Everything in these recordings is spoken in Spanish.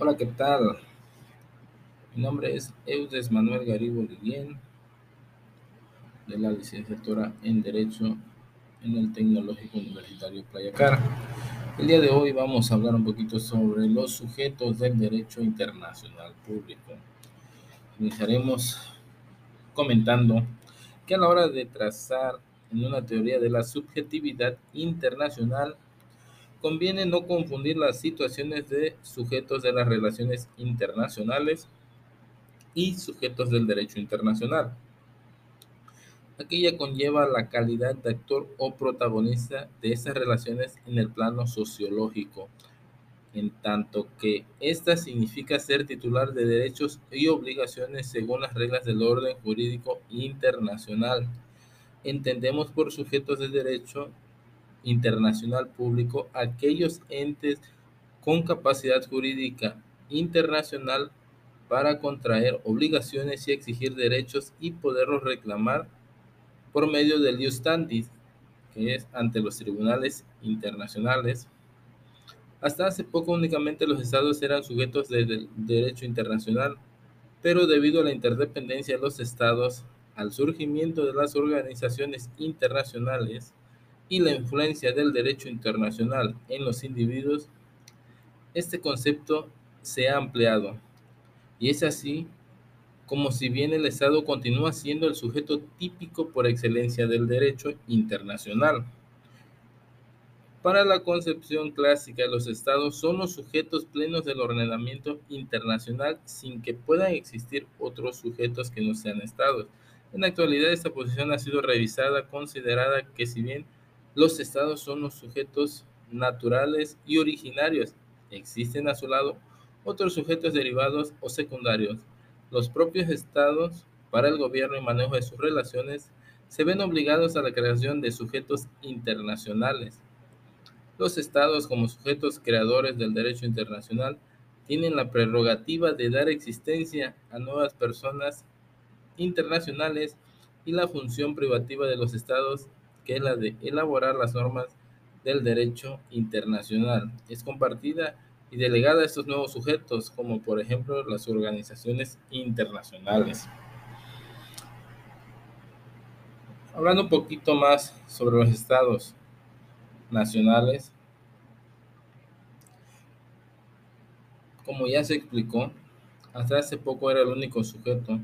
Hola, ¿qué tal? Mi nombre es Eudes Manuel Garibo Guillén, de la licenciatura en Derecho en el Tecnológico Universitario Playa Cara. El día de hoy vamos a hablar un poquito sobre los sujetos del derecho internacional público. Iniciaremos comentando que a la hora de trazar en una teoría de la subjetividad internacional, conviene no confundir las situaciones de sujetos de las relaciones internacionales y sujetos del derecho internacional. Aquella conlleva la calidad de actor o protagonista de esas relaciones en el plano sociológico, en tanto que ésta significa ser titular de derechos y obligaciones según las reglas del orden jurídico internacional. Entendemos por sujetos de derecho internacional público aquellos entes con capacidad jurídica internacional para contraer obligaciones y exigir derechos y poderlos reclamar por medio del ius que es ante los tribunales internacionales. Hasta hace poco únicamente los estados eran sujetos del derecho internacional, pero debido a la interdependencia de los estados, al surgimiento de las organizaciones internacionales, y la influencia del derecho internacional en los individuos, este concepto se ha ampliado. Y es así como si bien el Estado continúa siendo el sujeto típico por excelencia del derecho internacional. Para la concepción clásica, los estados son los sujetos plenos del ordenamiento internacional sin que puedan existir otros sujetos que no sean estados. En la actualidad esta posición ha sido revisada, considerada que si bien los estados son los sujetos naturales y originarios. Existen a su lado otros sujetos derivados o secundarios. Los propios estados, para el gobierno y manejo de sus relaciones, se ven obligados a la creación de sujetos internacionales. Los estados, como sujetos creadores del derecho internacional, tienen la prerrogativa de dar existencia a nuevas personas internacionales y la función privativa de los estados que es la de elaborar las normas del derecho internacional. Es compartida y delegada a estos nuevos sujetos, como por ejemplo las organizaciones internacionales. Hablando un poquito más sobre los estados nacionales, como ya se explicó, hasta hace poco era el único sujeto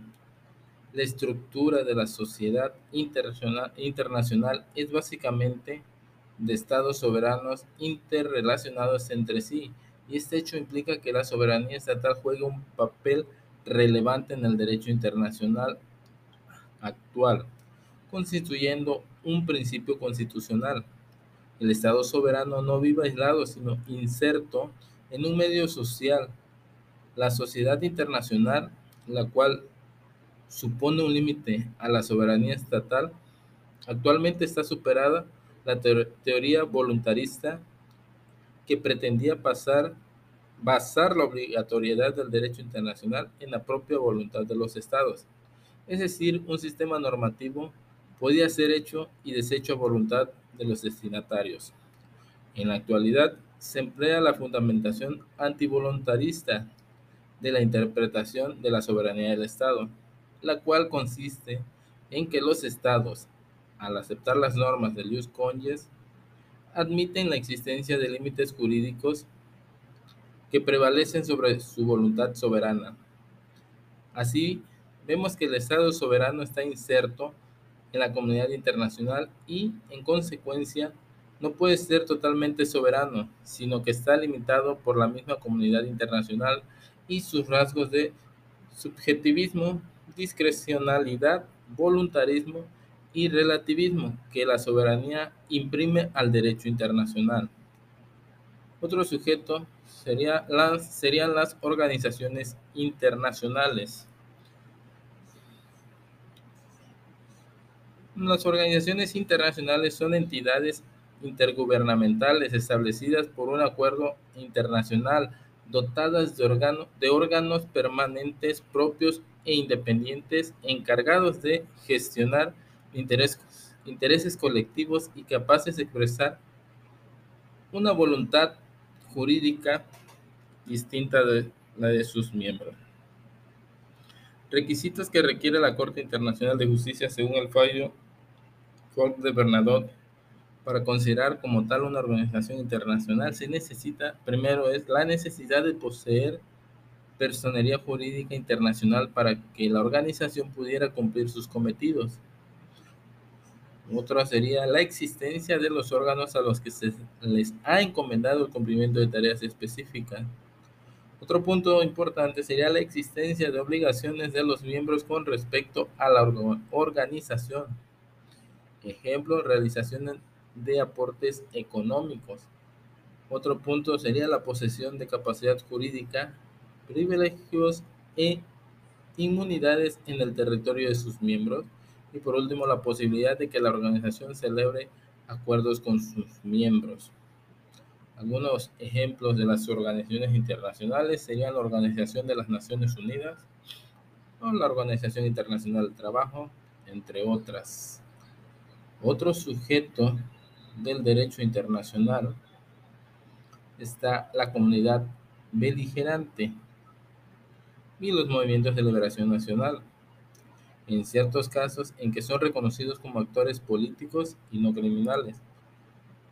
la estructura de la sociedad internacional, es básicamente de estados soberanos interrelacionados entre sí, y este hecho implica que la soberanía estatal juega un papel relevante en el derecho internacional actual, constituyendo un principio constitucional. El Estado soberano no vive aislado, sino inserto en un medio social. La sociedad internacional, la cual supone un límite a la soberanía estatal, actualmente está superada la teoría voluntarista que pretendía basar la obligatoriedad del derecho internacional en la propia voluntad de los estados. Es decir, un sistema normativo podía ser hecho y deshecho a voluntad de los destinatarios. En la actualidad se emplea la fundamentación antivoluntarista de la interpretación de la soberanía del Estado la cual consiste en que los estados, al aceptar las normas del ius conges, admiten la existencia de límites jurídicos que prevalecen sobre su voluntad soberana. Así, vemos que el Estado soberano está inserto en la comunidad internacional y, en consecuencia, no puede ser totalmente soberano, sino que está limitado por la misma comunidad internacional y sus rasgos de subjetivismo, discrecionalidad, voluntarismo y relativismo que la soberanía imprime al derecho internacional. Otro sujeto sería las, serían las organizaciones internacionales. Las organizaciones internacionales son entidades intergubernamentales establecidas por un acuerdo internacional dotadas de, de órganos permanentes propios e independientes encargados de gestionar intereses, colectivos y capaces de expresar una voluntad jurídica distinta de, la de sus miembros. Requisitos que requiere la Corte Internacional de Justicia según el fallo Court de Bernadotte para considerar como tal una organización internacional se necesita, primero es la necesidad de poseer personería jurídica internacional para que la organización pudiera cumplir sus cometidos. Otro sería la existencia de los órganos a los que se les ha encomendado el cumplimiento de tareas específicas. Otro punto importante sería la existencia de obligaciones de los miembros con respecto a la organización. Ejemplo, realización de aportes económicos. Otro punto sería la posesión de capacidad jurídica, privilegios e inmunidades en el territorio de sus miembros. Y por último, la posibilidad de que la organización celebre acuerdos con sus miembros. Algunos ejemplos de las organizaciones internacionales serían la Organización de las Naciones Unidas o la Organización Internacional del Trabajo, entre otras. Otro sujeto del derecho internacional está la comunidad beligerante y los movimientos de liberación nacional, en ciertos casos en que son reconocidos como actores políticos y no criminales.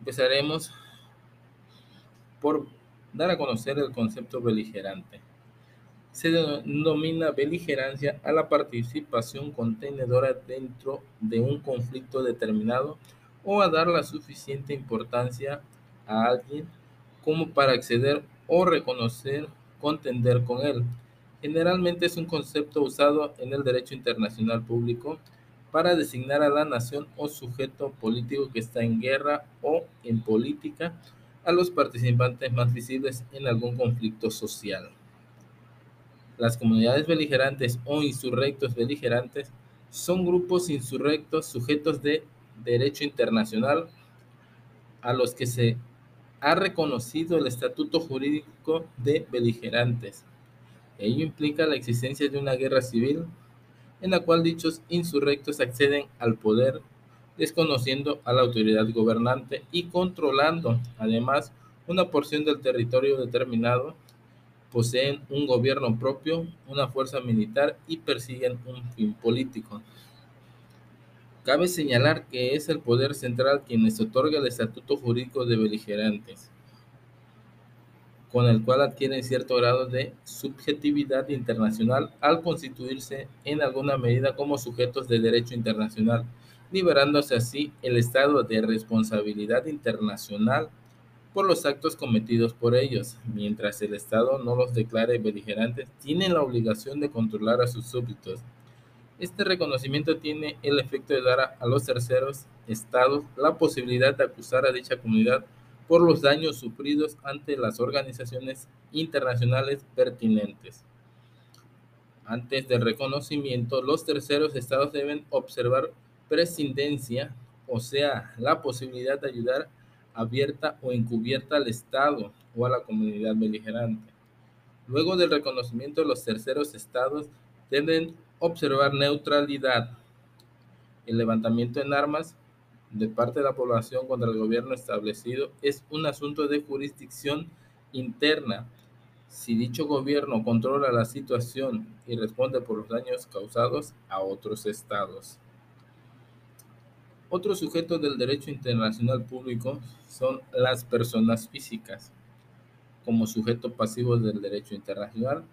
Empezaremos por dar a conocer el concepto beligerante. Se denomina beligerancia a la participación contenedora dentro de un conflicto determinado o a dar la suficiente importancia a alguien como para acceder o reconocer, contender con él. Generalmente es un concepto usado en el derecho internacional público para designar a la nación o sujeto político que está en guerra o en política a los participantes más visibles en algún conflicto social. Las comunidades beligerantes o insurrectos beligerantes son grupos insurrectos sujetos de derecho internacional a los que se ha reconocido el estatuto jurídico de beligerantes. Ello implica la existencia de una guerra civil en la cual dichos insurrectos acceden al poder desconociendo a la autoridad gobernante y controlando además una porción del territorio determinado, poseen un gobierno propio, una fuerza militar y persiguen un fin político. Cabe señalar que es el poder central quien les otorga el estatuto jurídico de beligerantes, con el cual adquieren cierto grado de subjetividad internacional al constituirse en alguna medida como sujetos de derecho internacional liberándose así el Estado de responsabilidad internacional por los actos cometidos por ellos. Mientras el Estado no los declare beligerantes, tienen la obligación de controlar a sus súbditos. Este reconocimiento tiene el efecto de dar a, los terceros estados la posibilidad de acusar a dicha comunidad por los daños sufridos ante las organizaciones internacionales pertinentes. Antes del reconocimiento, los terceros estados deben observar prescindencia, o sea, la posibilidad de ayudar abierta o encubierta al Estado o a la comunidad beligerante. Luego del reconocimiento, los terceros estados deben observar neutralidad. El levantamiento en armas de parte de la población contra el gobierno establecido es un asunto de jurisdicción interna. Si dicho gobierno controla la situación y responde por los daños causados a otros estados. Otros sujetos del derecho internacional público son las personas físicas. Como sujeto pasivo del derecho internacional,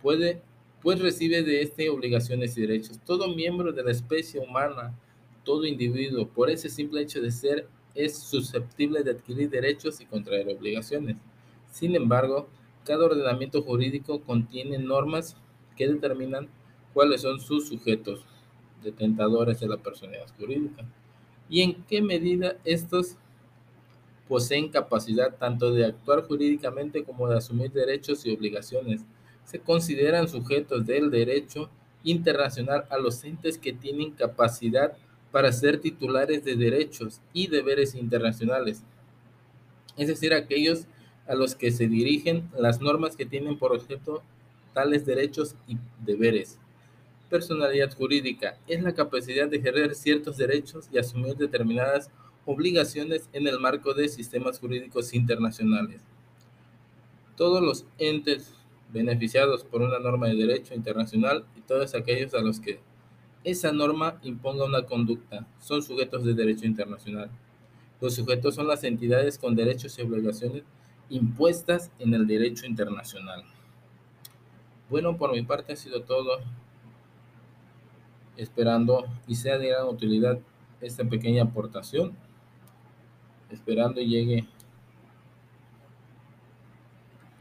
puede, pues recibe de este obligaciones y derechos. Todo miembro de la especie humana, todo individuo, por ese simple hecho de ser, es susceptible de adquirir derechos y contraer obligaciones. Sin embargo, cada ordenamiento jurídico contiene normas que determinan cuáles son sus sujetos detentadores de la personalidad jurídica y en qué medida estos poseen capacidad tanto de actuar jurídicamente como de asumir derechos y obligaciones. Se consideran sujetos del derecho internacional a los entes que tienen capacidad para ser titulares de derechos y deberes internacionales, es decir, aquellos a los que se dirigen las normas que tienen por objeto tales derechos y deberes. Personalidad jurídica es la capacidad de ejercer ciertos derechos y asumir determinadas obligaciones en el marco de sistemas jurídicos internacionales. Todos los entes beneficiados por una norma de derecho internacional y todos aquellos a los que esa norma imponga una conducta son sujetos de derecho internacional. Los sujetos son las entidades con derechos y obligaciones impuestas en el derecho internacional. Bueno, por mi parte ha sido todo. Esperando y sea de gran utilidad esta pequeña aportación. Esperando llegue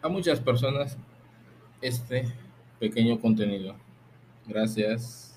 a muchas personas este pequeño contenido. Gracias.